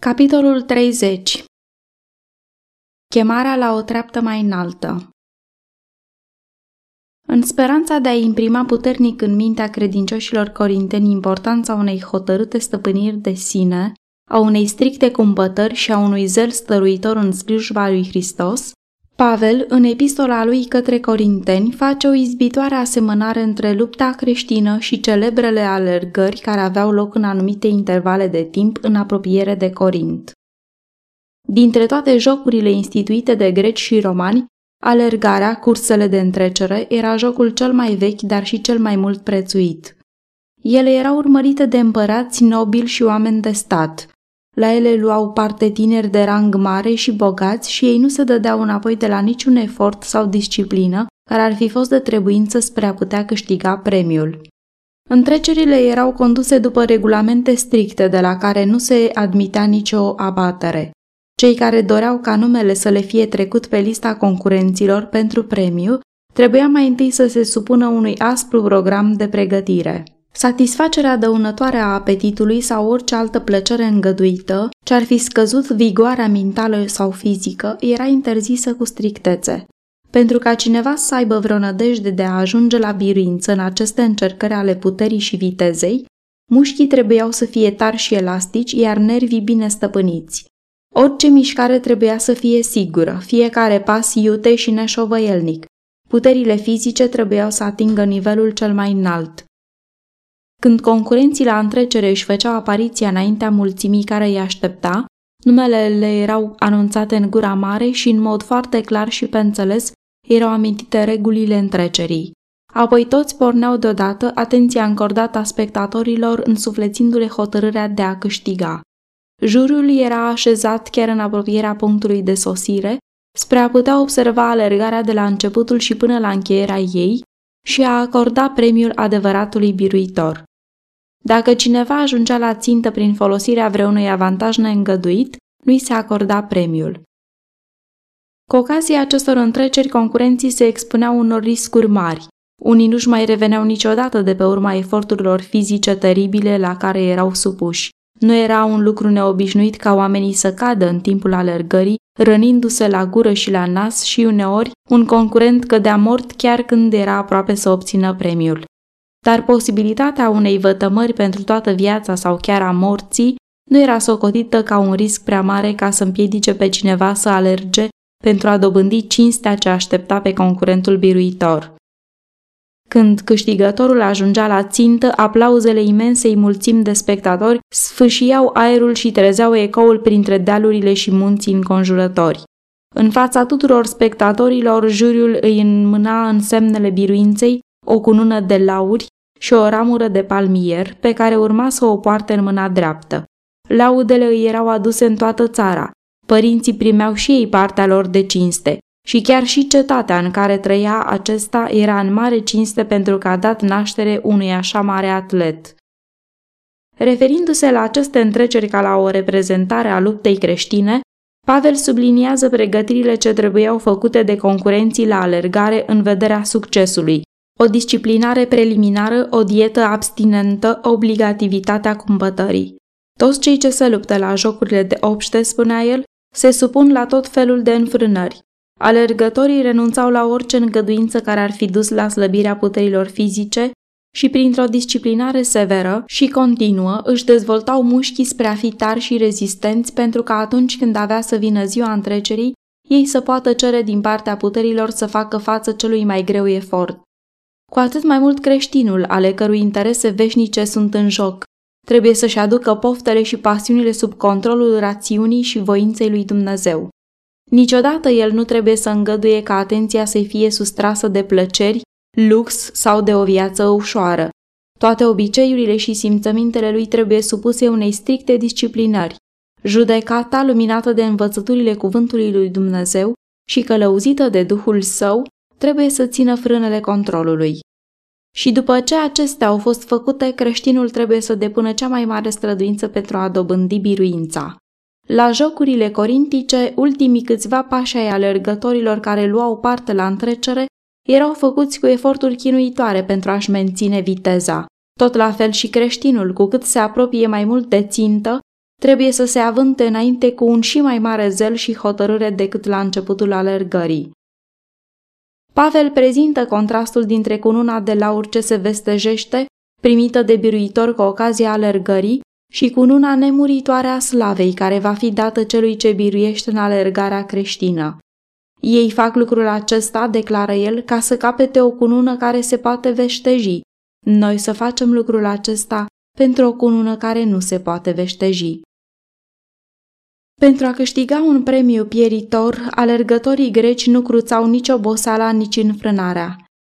Capitolul 30 Chemarea la o treaptă mai înaltă. În speranța de a imprima puternic în mintea credincioșilor corinteni importanța unei hotărâte stăpâniri de sine, a unei stricte cumpătări și a unui zel stăruitor în slujba lui Hristos, Pavel, în epistola lui către Corinteni, face o izbitoare asemănare între lupta creștină și celebrele alergări care aveau loc în anumite intervale de timp în apropiere de Corint. Dintre toate jocurile instituite de greci și romani, alergarea, cursele de întrecere, era jocul cel mai vechi, dar și cel mai mult prețuit. Ele erau urmărite de împărați, nobili și oameni de stat, la ele luau parte tineri de rang mare și bogați și ei nu se dădeau înapoi de la niciun efort sau disciplină care ar fi fost de trebuință spre a putea câștiga premiul. Întrecerile erau conduse după regulamente stricte de la care nu se admitea nicio abatere. Cei care doreau ca numele să le fie trecut pe lista concurenților pentru premiu trebuia mai întâi să se supună unui aspru program de pregătire. Satisfacerea dăunătoare a apetitului sau orice altă plăcere îngăduită, ce ar fi scăzut vigoarea mentală sau fizică, era interzisă cu strictețe. Pentru ca cineva să aibă vreo nădejde de a ajunge la biruință în aceste încercări ale puterii și vitezei, mușchii trebuiau să fie tarși și elastici, iar nervii bine stăpâniți. Orice mișcare trebuia să fie sigură, fiecare pas iute și neșovăielnic. Puterile fizice trebuiau să atingă nivelul cel mai înalt. Când concurenții la întrecere își făceau apariția înaintea mulțimii care îi aștepta, numele le erau anunțate în gura mare și în mod foarte clar și pe înțeles erau amintite regulile întrecerii. Apoi toți porneau deodată atenția încordată a spectatorilor însuflețindu-le hotărârea de a câștiga. Juriul era așezat chiar în apropierea punctului de sosire, spre a putea observa alergarea de la începutul și până la încheierea ei și a acorda premiul adevăratului biruitor. Dacă cineva ajungea la țintă prin folosirea vreunui avantaj neîngăduit, nu-i se acorda premiul. Cu ocazia acestor întreceri, concurenții se expuneau unor riscuri mari. Unii nu-și mai reveneau niciodată de pe urma eforturilor fizice teribile la care erau supuși. Nu era un lucru neobișnuit ca oamenii să cadă în timpul alergării, rănindu-se la gură și la nas și uneori un concurent cădea mort chiar când era aproape să obțină premiul dar posibilitatea unei vătămări pentru toată viața sau chiar a morții nu era socotită ca un risc prea mare ca să împiedice pe cineva să alerge pentru a dobândi cinstea ce aștepta pe concurentul biruitor. Când câștigătorul ajungea la țintă, aplauzele imensei mulțimi de spectatori sfâșiau aerul și trezeau ecoul printre dealurile și munții înconjurători. În fața tuturor spectatorilor, juriul îi înmâna în semnele biruinței o cunună de lauri și o ramură de palmier pe care urma să o poarte în mâna dreaptă. Laudele îi erau aduse în toată țara. Părinții primeau și ei partea lor de cinste și chiar și cetatea în care trăia acesta era în mare cinste pentru că a dat naștere unui așa mare atlet. Referindu-se la aceste întreceri ca la o reprezentare a luptei creștine, Pavel subliniază pregătirile ce trebuiau făcute de concurenții la alergare în vederea succesului, o disciplinare preliminară, o dietă abstinentă, obligativitatea cumpătării. Toți cei ce se luptă la jocurile de obște, spunea el, se supun la tot felul de înfrânări. Alergătorii renunțau la orice îngăduință care ar fi dus la slăbirea puterilor fizice și printr-o disciplinare severă și continuă își dezvoltau mușchii spre a fi tari și rezistenți pentru că atunci când avea să vină ziua întrecerii, ei să poată cere din partea puterilor să facă față celui mai greu efort. Cu atât mai mult creștinul, ale cărui interese veșnice sunt în joc, trebuie să-și aducă poftele și pasiunile sub controlul rațiunii și voinței lui Dumnezeu. Niciodată el nu trebuie să îngăduie ca atenția să-i fie sustrasă de plăceri, lux sau de o viață ușoară. Toate obiceiurile și simțămintele lui trebuie supuse unei stricte disciplinări. Judecata, luminată de învățăturile cuvântului lui Dumnezeu și călăuzită de Duhul Său, trebuie să țină frânele controlului. Și după ce acestea au fost făcute, creștinul trebuie să depună cea mai mare străduință pentru a dobândi biruința. La jocurile corintice, ultimii câțiva pași ai alergătorilor care luau parte la întrecere erau făcuți cu eforturi chinuitoare pentru a-și menține viteza. Tot la fel și creștinul, cu cât se apropie mai mult de țintă, trebuie să se avânte înainte cu un și mai mare zel și hotărâre decât la începutul alergării. Pavel prezintă contrastul dintre cununa de laur ce se vestejește, primită de biruitor cu ocazia alergării, și cununa nemuritoare a slavei care va fi dată celui ce biruiește în alergarea creștină. Ei fac lucrul acesta, declară el, ca să capete o cunună care se poate veșteji. Noi să facem lucrul acesta pentru o cunună care nu se poate veșteji. Pentru a câștiga un premiu pieritor, alergătorii greci nu cruțau nici oboseala, nici înfrânarea.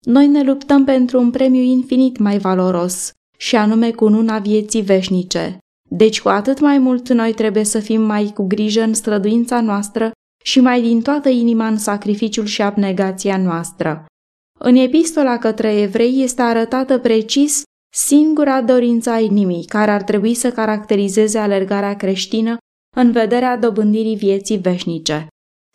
Noi ne luptăm pentru un premiu infinit mai valoros, și anume cununa vieții veșnice. Deci cu atât mai mult noi trebuie să fim mai cu grijă în străduința noastră și mai din toată inima în sacrificiul și abnegația noastră. În epistola către evrei este arătată precis singura dorință a inimii care ar trebui să caracterizeze alergarea creștină în vederea dobândirii vieții veșnice.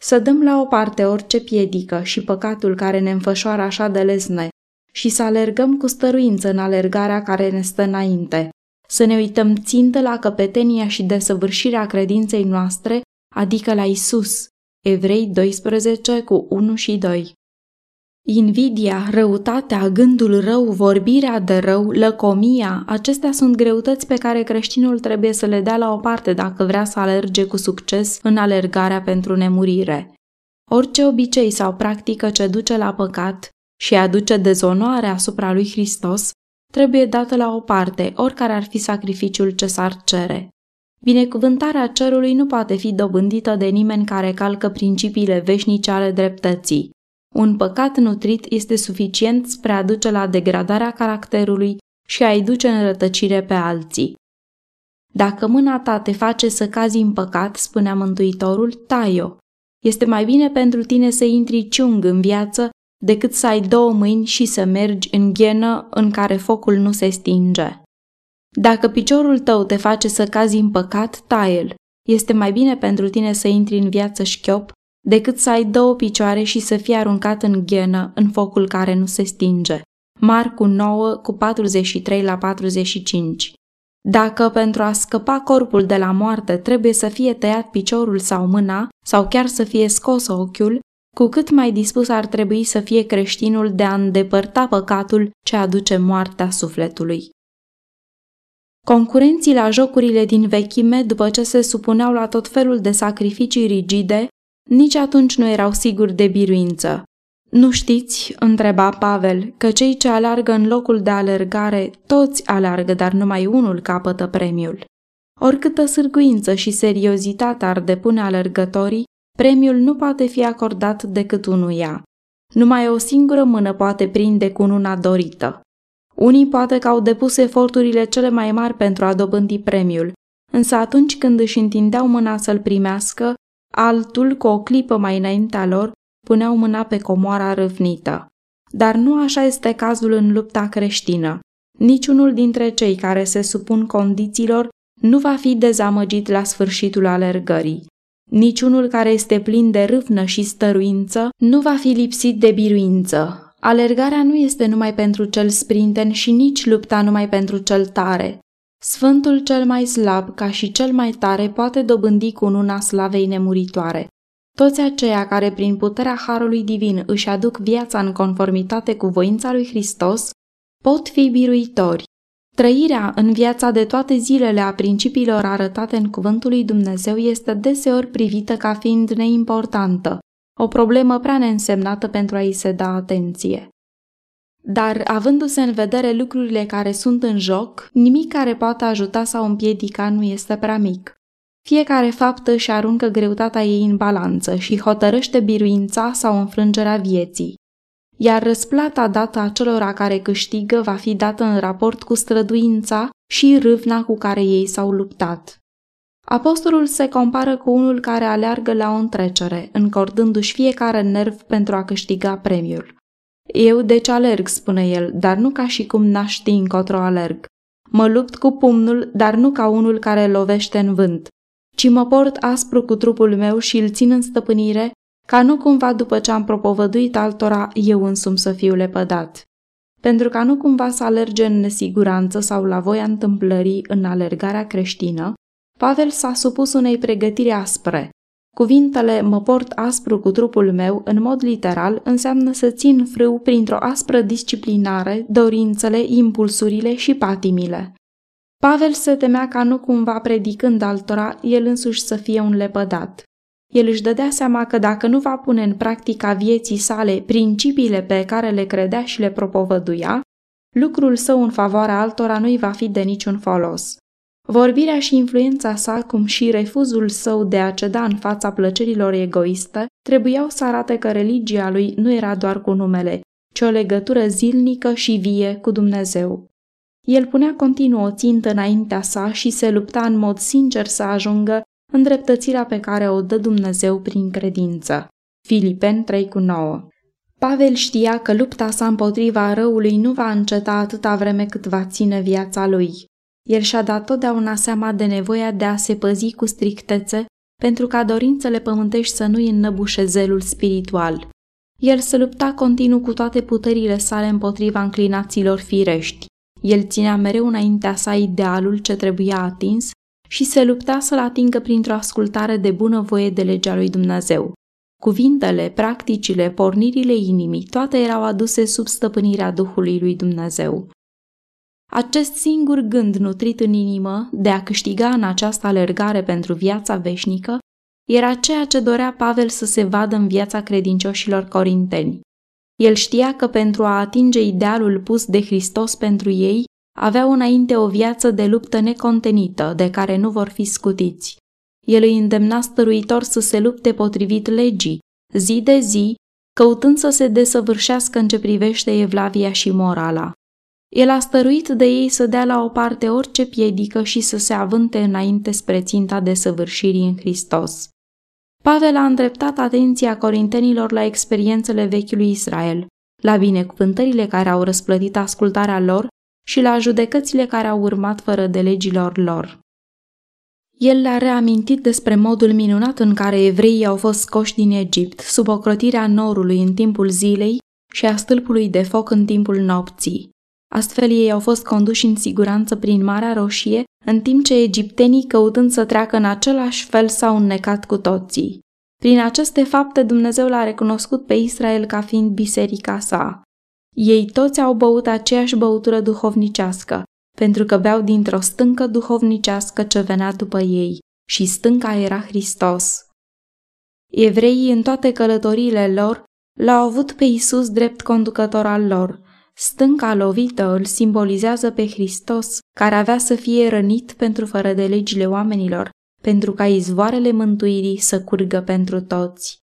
Să dăm la o parte orice piedică și păcatul care ne înfășoară așa de lesne și să alergăm cu stăruință în alergarea care ne stă înainte. Să ne uităm țintă la căpetenia și desăvârșirea credinței noastre, adică la Isus. Evrei 12 cu 1 și 2 Invidia, răutatea, gândul rău, vorbirea de rău, lăcomia, acestea sunt greutăți pe care creștinul trebuie să le dea la o parte dacă vrea să alerge cu succes în alergarea pentru nemurire. Orice obicei sau practică ce duce la păcat și aduce dezonoare asupra lui Hristos, trebuie dată la o parte, oricare ar fi sacrificiul ce s-ar cere. Binecuvântarea cerului nu poate fi dobândită de nimeni care calcă principiile veșnice ale dreptății. Un păcat nutrit este suficient spre a duce la degradarea caracterului și a-i duce în rătăcire pe alții. Dacă mâna ta te face să cazi în păcat, spunea Mântuitorul, tai-o. Este mai bine pentru tine să intri ciung în viață decât să ai două mâini și să mergi în ghenă în care focul nu se stinge. Dacă piciorul tău te face să cazi în păcat, tai-l. Este mai bine pentru tine să intri în viață șchiop decât să ai două picioare și să fii aruncat în ghenă, în focul care nu se stinge. Marcu 9 cu 43 la 45 Dacă pentru a scăpa corpul de la moarte trebuie să fie tăiat piciorul sau mâna, sau chiar să fie scos ochiul, cu cât mai dispus ar trebui să fie creștinul de a îndepărta păcatul ce aduce moartea sufletului. Concurenții la jocurile din vechime, după ce se supuneau la tot felul de sacrificii rigide, nici atunci nu erau siguri de biruință. Nu știți, întreba Pavel, că cei ce alargă în locul de alergare, toți alargă, dar numai unul capătă premiul. Oricâtă sârguință și seriozitate ar depune alergătorii, premiul nu poate fi acordat decât unuia. Numai o singură mână poate prinde cu una dorită. Unii poate că au depus eforturile cele mai mari pentru a dobândi premiul, însă atunci când își întindeau mâna să-l primească, altul, cu o clipă mai înaintea lor, puneau mâna pe comoara râvnită. Dar nu așa este cazul în lupta creștină. Niciunul dintre cei care se supun condițiilor nu va fi dezamăgit la sfârșitul alergării. Niciunul care este plin de râvnă și stăruință nu va fi lipsit de biruință. Alergarea nu este numai pentru cel sprinten și nici lupta numai pentru cel tare. Sfântul cel mai slab, ca și cel mai tare, poate dobândi cu una slavei nemuritoare. Toți aceia care prin puterea Harului Divin își aduc viața în conformitate cu voința lui Hristos, pot fi biruitori. Trăirea în viața de toate zilele a principiilor arătate în cuvântul lui Dumnezeu este deseori privită ca fiind neimportantă, o problemă prea neînsemnată pentru a-i se da atenție. Dar, avându-se în vedere lucrurile care sunt în joc, nimic care poate ajuta sau împiedica nu este prea mic. Fiecare faptă își aruncă greutatea ei în balanță și hotărăște biruința sau înfrângerea vieții. Iar răsplata dată acelora care câștigă va fi dată în raport cu străduința și râvna cu care ei s-au luptat. Apostolul se compară cu unul care aleargă la o întrecere, încordându-și fiecare nerv pentru a câștiga premiul. Eu deci alerg, spune el, dar nu ca și cum n-aș ști încotro alerg. Mă lupt cu pumnul, dar nu ca unul care lovește în vânt, ci mă port aspru cu trupul meu și îl țin în stăpânire, ca nu cumva după ce am propovăduit altora, eu însumi să fiu lepădat. Pentru ca nu cumva să alerge în nesiguranță sau la voia întâmplării în alergarea creștină, Pavel s-a supus unei pregătiri aspre. Cuvintele mă port aspru cu trupul meu, în mod literal, înseamnă să țin frâu printr-o aspră disciplinare, dorințele, impulsurile și patimile. Pavel se temea ca nu cumva predicând altora, el însuși să fie un lepădat. El își dădea seama că dacă nu va pune în practica vieții sale principiile pe care le credea și le propovăduia, lucrul său în favoarea altora nu-i va fi de niciun folos. Vorbirea și influența sa, cum și refuzul său de a ceda în fața plăcerilor egoiste, trebuiau să arate că religia lui nu era doar cu numele, ci o legătură zilnică și vie cu Dumnezeu. El punea continuu o țintă înaintea sa și se lupta în mod sincer să ajungă în dreptățirea pe care o dă Dumnezeu prin credință. Filipen 3 cu 9 Pavel știa că lupta sa împotriva răului nu va înceta atâta vreme cât va ține viața lui. El și-a dat totdeauna seama de nevoia de a se păzi cu strictețe pentru ca dorințele pământești să nu-i înnăbușe zelul spiritual. El se lupta continuu cu toate puterile sale împotriva înclinațiilor firești. El ținea mereu înaintea sa idealul ce trebuia atins și se lupta să-l atingă printr-o ascultare de bunăvoie de legea lui Dumnezeu. Cuvintele, practicile, pornirile inimii, toate erau aduse sub stăpânirea Duhului lui Dumnezeu. Acest singur gând nutrit în inimă de a câștiga în această alergare pentru viața veșnică era ceea ce dorea Pavel să se vadă în viața credincioșilor corinteni. El știa că pentru a atinge idealul pus de Hristos pentru ei, aveau înainte o viață de luptă necontenită, de care nu vor fi scutiți. El îi îndemna stăruitor să se lupte potrivit legii, zi de zi, căutând să se desăvârșească în ce privește evlavia și morala. El a stăruit de ei să dea la o parte orice piedică și să se avânte înainte spre ținta desăvârșirii în Hristos. Pavel a îndreptat atenția corintenilor la experiențele vechiului Israel, la binecuvântările care au răsplătit ascultarea lor și la judecățile care au urmat fără de legilor lor. El le-a reamintit despre modul minunat în care evreii au fost scoși din Egipt, sub ocrotirea norului în timpul zilei și a stâlpului de foc în timpul nopții. Astfel ei au fost conduși în siguranță prin Marea Roșie, în timp ce egiptenii, căutând să treacă în același fel, s-au înnecat cu toții. Prin aceste fapte Dumnezeu l-a recunoscut pe Israel ca fiind biserica sa. Ei toți au băut aceeași băutură duhovnicească, pentru că beau dintr-o stâncă duhovnicească ce venea după ei, și stânca era Hristos. Evreii în toate călătoriile lor l-au avut pe Isus drept conducător al lor. Stânca lovită îl simbolizează pe Hristos, care avea să fie rănit pentru fără de legile oamenilor, pentru ca izvoarele mântuirii să curgă pentru toți.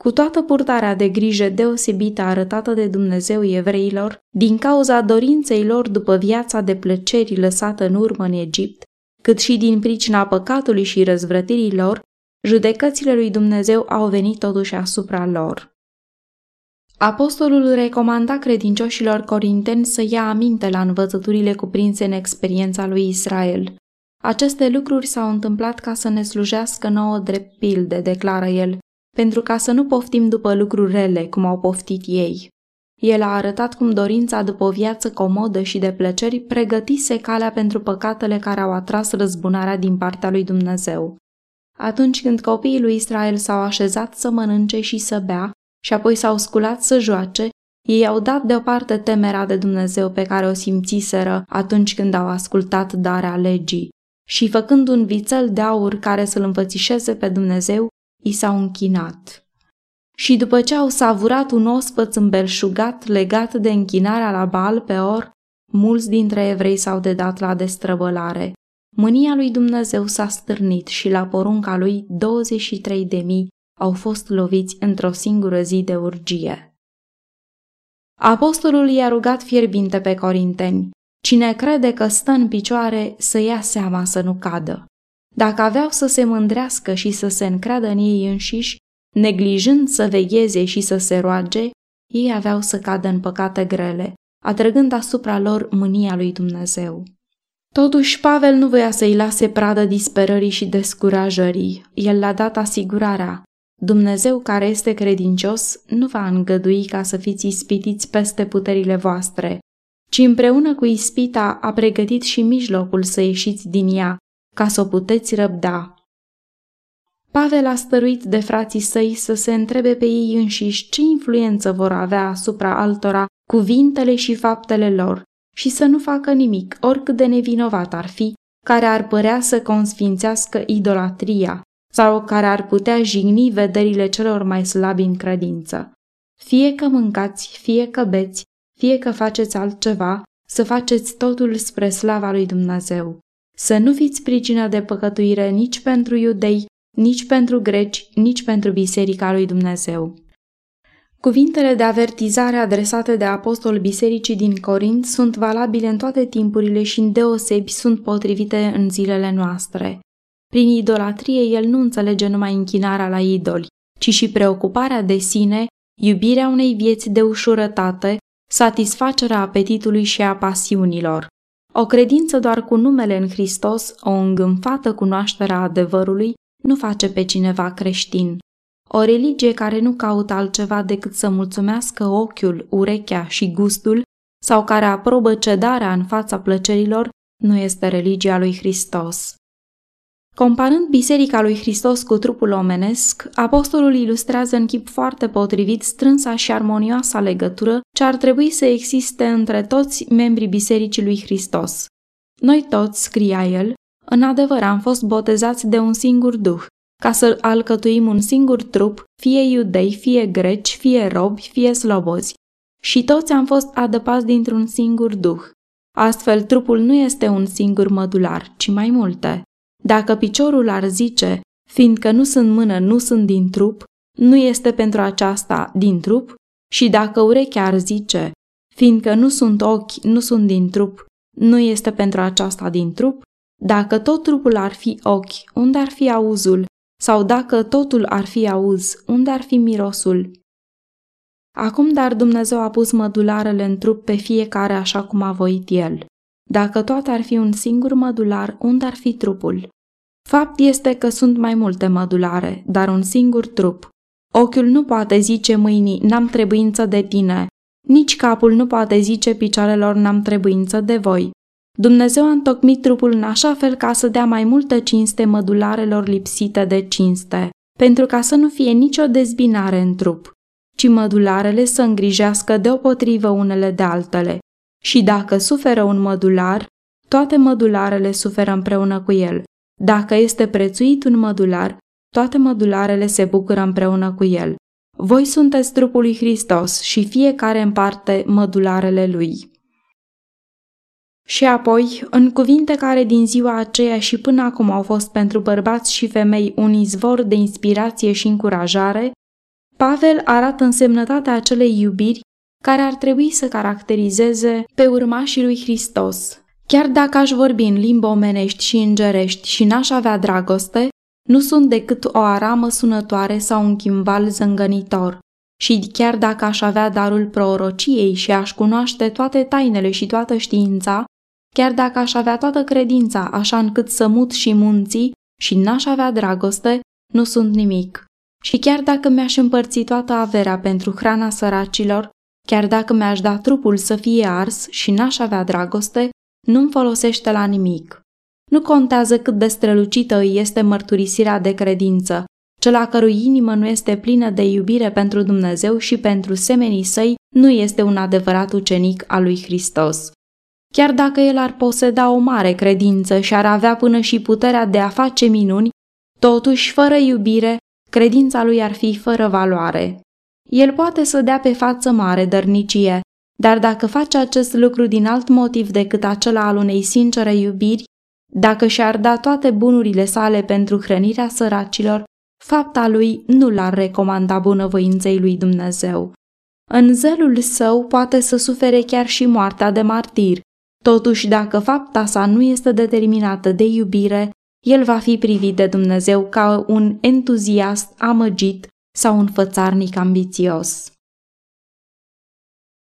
Cu toată purtarea de grijă deosebită arătată de Dumnezeu evreilor, din cauza dorinței lor după viața de plăceri lăsată în urmă în Egipt, cât și din pricina păcatului și răzvrătirii lor, judecățile lui Dumnezeu au venit totuși asupra lor. Apostolul recomanda credincioșilor corinteni să ia aminte la învățăturile cuprinse în experiența lui Israel. Aceste lucruri s-au întâmplat ca să ne slujească nouă drept pilde, declară el, pentru ca să nu poftim după lucruri rele, cum au poftit ei. El a arătat cum dorința după o viață comodă și de plăceri pregătise calea pentru păcatele care au atras răzbunarea din partea lui Dumnezeu. Atunci când copiii lui Israel s-au așezat să mănânce și să bea și apoi s-au sculat să joace, ei au dat deoparte temerea de Dumnezeu pe care o simțiseră atunci când au ascultat darea legii și făcând un vițel de aur care să-l învățișeze pe Dumnezeu, i s-au închinat. Și după ce au savurat un ospăț îmbelșugat legat de închinarea la bal pe or, mulți dintre evrei s-au dedat la destrăbălare. Mânia lui Dumnezeu s-a stârnit și la porunca lui 23 de mii au fost loviți într-o singură zi de urgie. Apostolul i-a rugat fierbinte pe corinteni, cine crede că stă în picioare să ia seama să nu cadă. Dacă aveau să se mândrească și să se încreadă în ei înșiși, neglijând să vegheze și să se roage, ei aveau să cadă în păcate grele, atrăgând asupra lor mânia lui Dumnezeu. Totuși, Pavel nu voia să-i lase pradă disperării și descurajării. El l-a dat asigurarea. Dumnezeu care este credincios nu va îngădui ca să fiți ispitiți peste puterile voastre, ci împreună cu ispita a pregătit și mijlocul să ieșiți din ea, ca să o puteți răbda. Pavel a stăruit de frații săi să se întrebe pe ei înșiși ce influență vor avea asupra altora cuvintele și faptele lor și să nu facă nimic, oricât de nevinovat ar fi, care ar părea să consfințească idolatria sau care ar putea jigni vederile celor mai slabi în credință. Fie că mâncați, fie că beți, fie că faceți altceva, să faceți totul spre slava lui Dumnezeu. Să nu fiți pricină de păcătuire nici pentru iudei, nici pentru greci, nici pentru biserica lui Dumnezeu. Cuvintele de avertizare adresate de apostol bisericii din Corint sunt valabile în toate timpurile și în deosebi sunt potrivite în zilele noastre. Prin idolatrie el nu înțelege numai închinarea la idoli, ci și preocuparea de sine, iubirea unei vieți de ușurătate, satisfacerea apetitului și a pasiunilor. O credință doar cu numele în Hristos, o îngânfată cunoaștere a adevărului, nu face pe cineva creștin. O religie care nu caută altceva decât să mulțumească ochiul, urechea și gustul sau care aprobă cedarea în fața plăcerilor, nu este religia lui Hristos. Comparând Biserica lui Hristos cu trupul omenesc, apostolul ilustrează în chip foarte potrivit strânsa și armonioasa legătură ce ar trebui să existe între toți membrii Bisericii lui Hristos. Noi toți, scria el, în adevăr am fost botezați de un singur duh, ca să alcătuim un singur trup, fie iudei, fie greci, fie robi, fie slobozi. Și toți am fost adăpați dintr-un singur duh. Astfel, trupul nu este un singur mădular, ci mai multe. Dacă piciorul ar zice, fiindcă nu sunt mână, nu sunt din trup, nu este pentru aceasta din trup, și dacă urechea ar zice, fiindcă nu sunt ochi, nu sunt din trup, nu este pentru aceasta din trup, dacă tot trupul ar fi ochi, unde ar fi auzul? Sau dacă totul ar fi auz, unde ar fi mirosul? Acum dar Dumnezeu a pus mădularele în trup pe fiecare așa cum a voit El. Dacă toate ar fi un singur mădular, unde ar fi trupul? Fapt este că sunt mai multe mădulare, dar un singur trup. Ochiul nu poate zice mâinii, n-am trebuință de tine. Nici capul nu poate zice picioarelor, n-am trebuință de voi. Dumnezeu a întocmit trupul în așa fel ca să dea mai multă cinste mădularelor lipsite de cinste, pentru ca să nu fie nicio dezbinare în trup, ci mădularele să îngrijească deopotrivă unele de altele. Și dacă suferă un mădular, toate mădularele suferă împreună cu el. Dacă este prețuit un mădular, toate mădularele se bucură împreună cu el. Voi sunteți trupul lui Hristos și fiecare în parte mădularele lui. Și apoi, în cuvinte care din ziua aceea și până acum au fost pentru bărbați și femei un izvor de inspirație și încurajare, Pavel arată însemnătatea acelei iubiri care ar trebui să caracterizeze pe urmașii lui Hristos. Chiar dacă aș vorbi în limbă omenești și îngerești și n-aș avea dragoste, nu sunt decât o aramă sunătoare sau un chimval zângănitor. Și chiar dacă aș avea darul prorociei și aș cunoaște toate tainele și toată știința, Chiar dacă aș avea toată credința așa încât să mut și munții și n-aș avea dragoste, nu sunt nimic. Și chiar dacă mi-aș împărți toată averea pentru hrana săracilor, chiar dacă mi-aș da trupul să fie ars și n-aș avea dragoste, nu-mi folosește la nimic. Nu contează cât de strălucită îi este mărturisirea de credință, cel a cărui inimă nu este plină de iubire pentru Dumnezeu și pentru semenii săi, nu este un adevărat ucenic al lui Hristos. Chiar dacă el ar poseda o mare credință și ar avea până și puterea de a face minuni, totuși, fără iubire, credința lui ar fi fără valoare. El poate să dea pe față mare dărnicie, dar dacă face acest lucru din alt motiv decât acela al unei sincere iubiri, dacă și-ar da toate bunurile sale pentru hrănirea săracilor, fapta lui nu l-ar recomanda bunăvoinței lui Dumnezeu. În zelul său poate să sufere chiar și moartea de martir, Totuși, dacă fapta sa nu este determinată de iubire, el va fi privit de Dumnezeu ca un entuziast amăgit sau un fățarnic ambițios.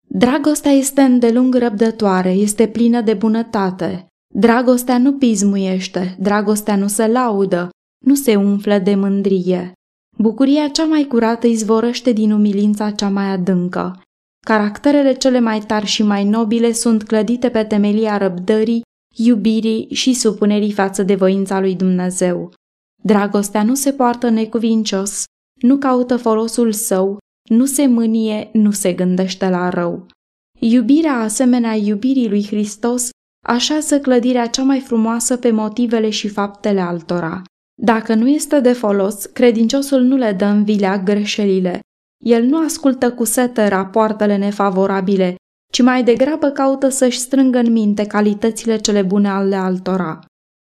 Dragostea este îndelung răbdătoare, este plină de bunătate. Dragostea nu pismuiește, dragostea nu se laudă, nu se umflă de mândrie. Bucuria cea mai curată izvorăște din umilința cea mai adâncă. Caracterele cele mai tari și mai nobile sunt clădite pe temelia răbdării, iubirii și supunerii față de voința lui Dumnezeu. Dragostea nu se poartă necuvincios, nu caută folosul său, nu se mânie, nu se gândește la rău. Iubirea asemenea iubirii lui Hristos așează clădirea cea mai frumoasă pe motivele și faptele altora. Dacă nu este de folos, credinciosul nu le dă în vilea greșelile. El nu ascultă cu sete rapoartele nefavorabile, ci mai degrabă caută să-și strângă în minte calitățile cele bune ale altora.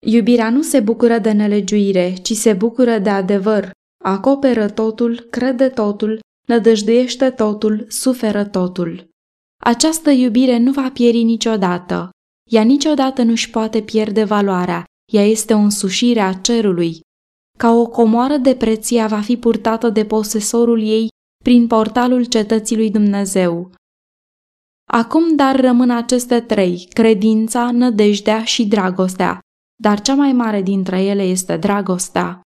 Iubirea nu se bucură de nelegiuire, ci se bucură de adevăr, acoperă totul, crede totul, nădăjduiește totul, suferă totul. Această iubire nu va pieri niciodată. Ea niciodată nu-și poate pierde valoarea, ea este o însușire a cerului. Ca o comoară de preția va fi purtată de posesorul ei prin portalul cetății lui Dumnezeu. Acum dar rămân aceste trei, credința, nădejdea și dragostea, dar cea mai mare dintre ele este dragostea.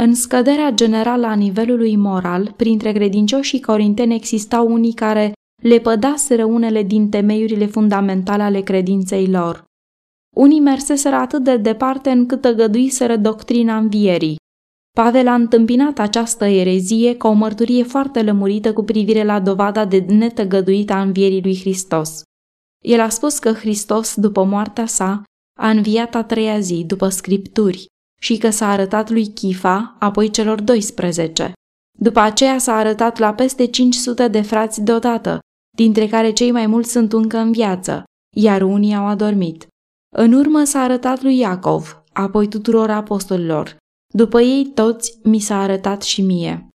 În scăderea generală a nivelului moral, printre credincioșii corinteni existau unii care le pădaseră unele din temeiurile fundamentale ale credinței lor. Unii merseseră atât de departe încât tăgăduiseră doctrina învierii. Pavel a întâmpinat această erezie ca o mărturie foarte lămurită cu privire la dovada de netăgăduită a învierii lui Hristos. El a spus că Hristos, după moartea sa, a înviat a treia zi, după scripturi, și că s-a arătat lui Chifa, apoi celor 12. După aceea s-a arătat la peste 500 de frați deodată, dintre care cei mai mulți sunt încă în viață, iar unii au adormit. În urmă s-a arătat lui Iacov, apoi tuturor apostolilor. După ei toți mi s-a arătat și mie.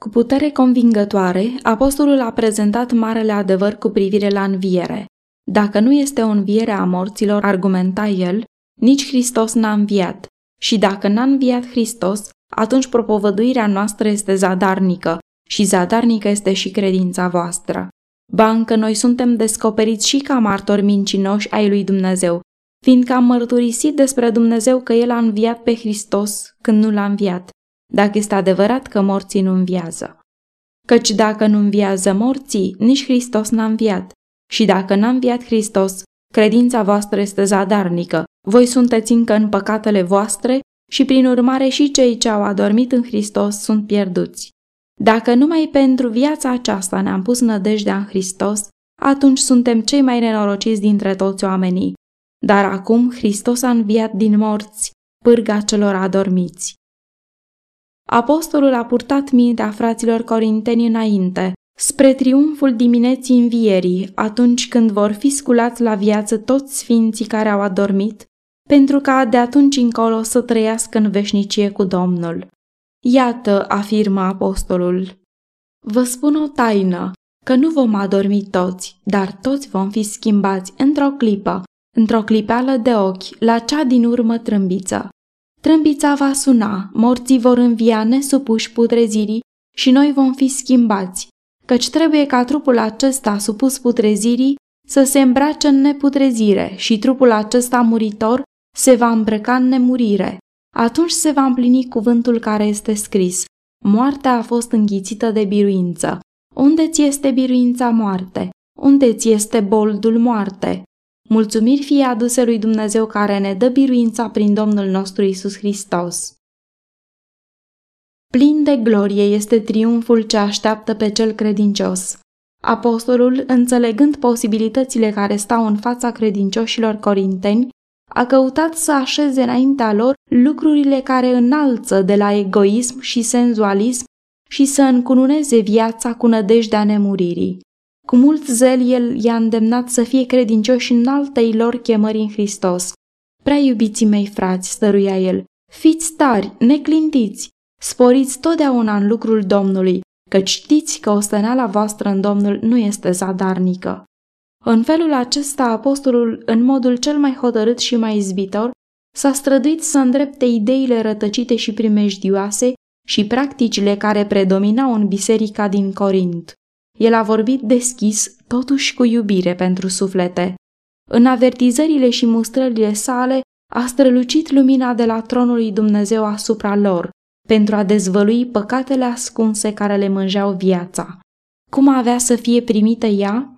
Cu putere convingătoare, apostolul a prezentat marele adevăr cu privire la înviere. Dacă nu este o înviere a morților, argumenta el, nici Hristos n-a înviat. Și dacă n-a înviat Hristos, atunci propovăduirea noastră este zadarnică și zadarnică este și credința voastră. Ba încă noi suntem descoperiți și ca martori mincinoși ai lui Dumnezeu, fiindcă am mărturisit despre Dumnezeu că El a înviat pe Hristos când nu l-a înviat, dacă este adevărat că morții nu înviază. Căci dacă nu înviază morții, nici Hristos n-a înviat. Și dacă n-a înviat Hristos, credința voastră este zadarnică, voi sunteți încă în păcatele voastre și prin urmare și cei ce au adormit în Hristos sunt pierduți. Dacă numai pentru viața aceasta ne-am pus nădejdea în Hristos, atunci suntem cei mai nenorociți dintre toți oamenii. Dar acum Hristos a înviat din morți, pârga celor adormiți. Apostolul a purtat mintea fraților corinteni înainte, spre triumful dimineții învierii, atunci când vor fi sculați la viață toți sfinții care au adormit, pentru ca de atunci încolo să trăiască în veșnicie cu Domnul. Iată, afirmă apostolul, vă spun o taină, că nu vom adormi toți, dar toți vom fi schimbați într-o clipă, într-o clipeală de ochi, la cea din urmă trâmbiță. Trâmbița va suna, morții vor învia nesupuși putrezirii și noi vom fi schimbați, căci trebuie ca trupul acesta supus putrezirii să se îmbrace în neputrezire și trupul acesta muritor se va îmbrăca în nemurire. Atunci se va împlini cuvântul care este scris. Moartea a fost înghițită de biruință. Unde ți este biruința moarte? Unde ți este boldul moarte? Mulțumiri fie aduse lui Dumnezeu care ne dă biruința prin Domnul nostru Isus Hristos. Plin de glorie este triumful ce așteaptă pe cel credincios. Apostolul, înțelegând posibilitățile care stau în fața credincioșilor corinteni, a căutat să așeze înaintea lor lucrurile care înalță de la egoism și senzualism și să încununeze viața cu nădejdea nemuririi. Cu mult zel el i-a îndemnat să fie credincioși în altei lor chemări în Hristos. Prea iubiții mei frați, stăruia el, fiți tari, neclintiți, sporiți totdeauna în lucrul Domnului, că știți că osteneala voastră în Domnul nu este zadarnică. În felul acesta, apostolul, în modul cel mai hotărât și mai izbitor, s-a străduit să îndrepte ideile rătăcite și primejdioase și practicile care predominau în biserica din Corint. El a vorbit deschis, totuși cu iubire pentru suflete. În avertizările și mustrările sale a strălucit lumina de la tronul lui Dumnezeu asupra lor, pentru a dezvălui păcatele ascunse care le mângeau viața. Cum avea să fie primită ea?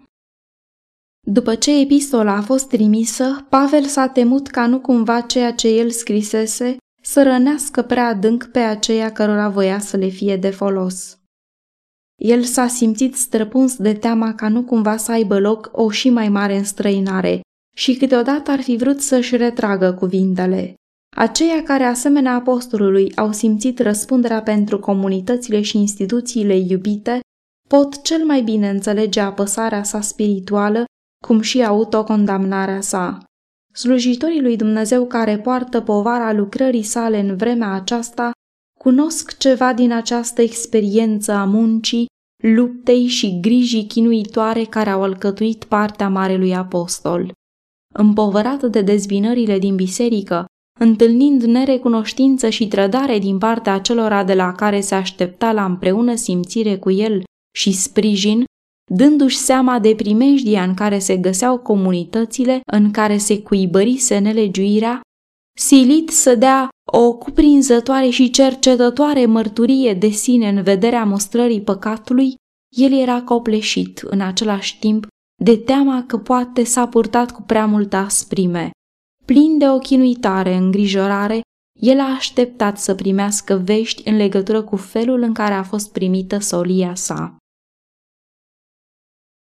După ce epistola a fost trimisă, Pavel s-a temut ca nu cumva ceea ce el scrisese să rănească prea adânc pe aceia cărora voia să le fie de folos. El s-a simțit străpuns de teama ca nu cumva să aibă loc o și mai mare înstrăinare și câteodată ar fi vrut să-și retragă cuvintele. Aceia care, asemenea apostolului, au simțit răspunderea pentru comunitățile și instituțiile iubite, pot cel mai bine înțelege apăsarea sa spirituală, cum și autocondamnarea sa. Slujitorii lui Dumnezeu care poartă povara lucrării sale în vremea aceasta cunosc ceva din această experiență a muncii, luptei și grijii chinuitoare care au alcătuit partea Marelui Apostol. Împovărat de dezbinările din biserică, întâlnind nerecunoștință și trădare din partea acelora de la care se aștepta la împreună simțire cu el și sprijin, dându-și seama de primejdia în care se găseau comunitățile în care se cuibărise nelegiuirea, silit să dea o cuprinzătoare și cercetătoare mărturie de sine în vederea mostrării păcatului, el era copleșit în același timp de teama că poate s-a purtat cu prea multă asprime. Plin de o chinuitare, îngrijorare, el a așteptat să primească vești în legătură cu felul în care a fost primită solia sa.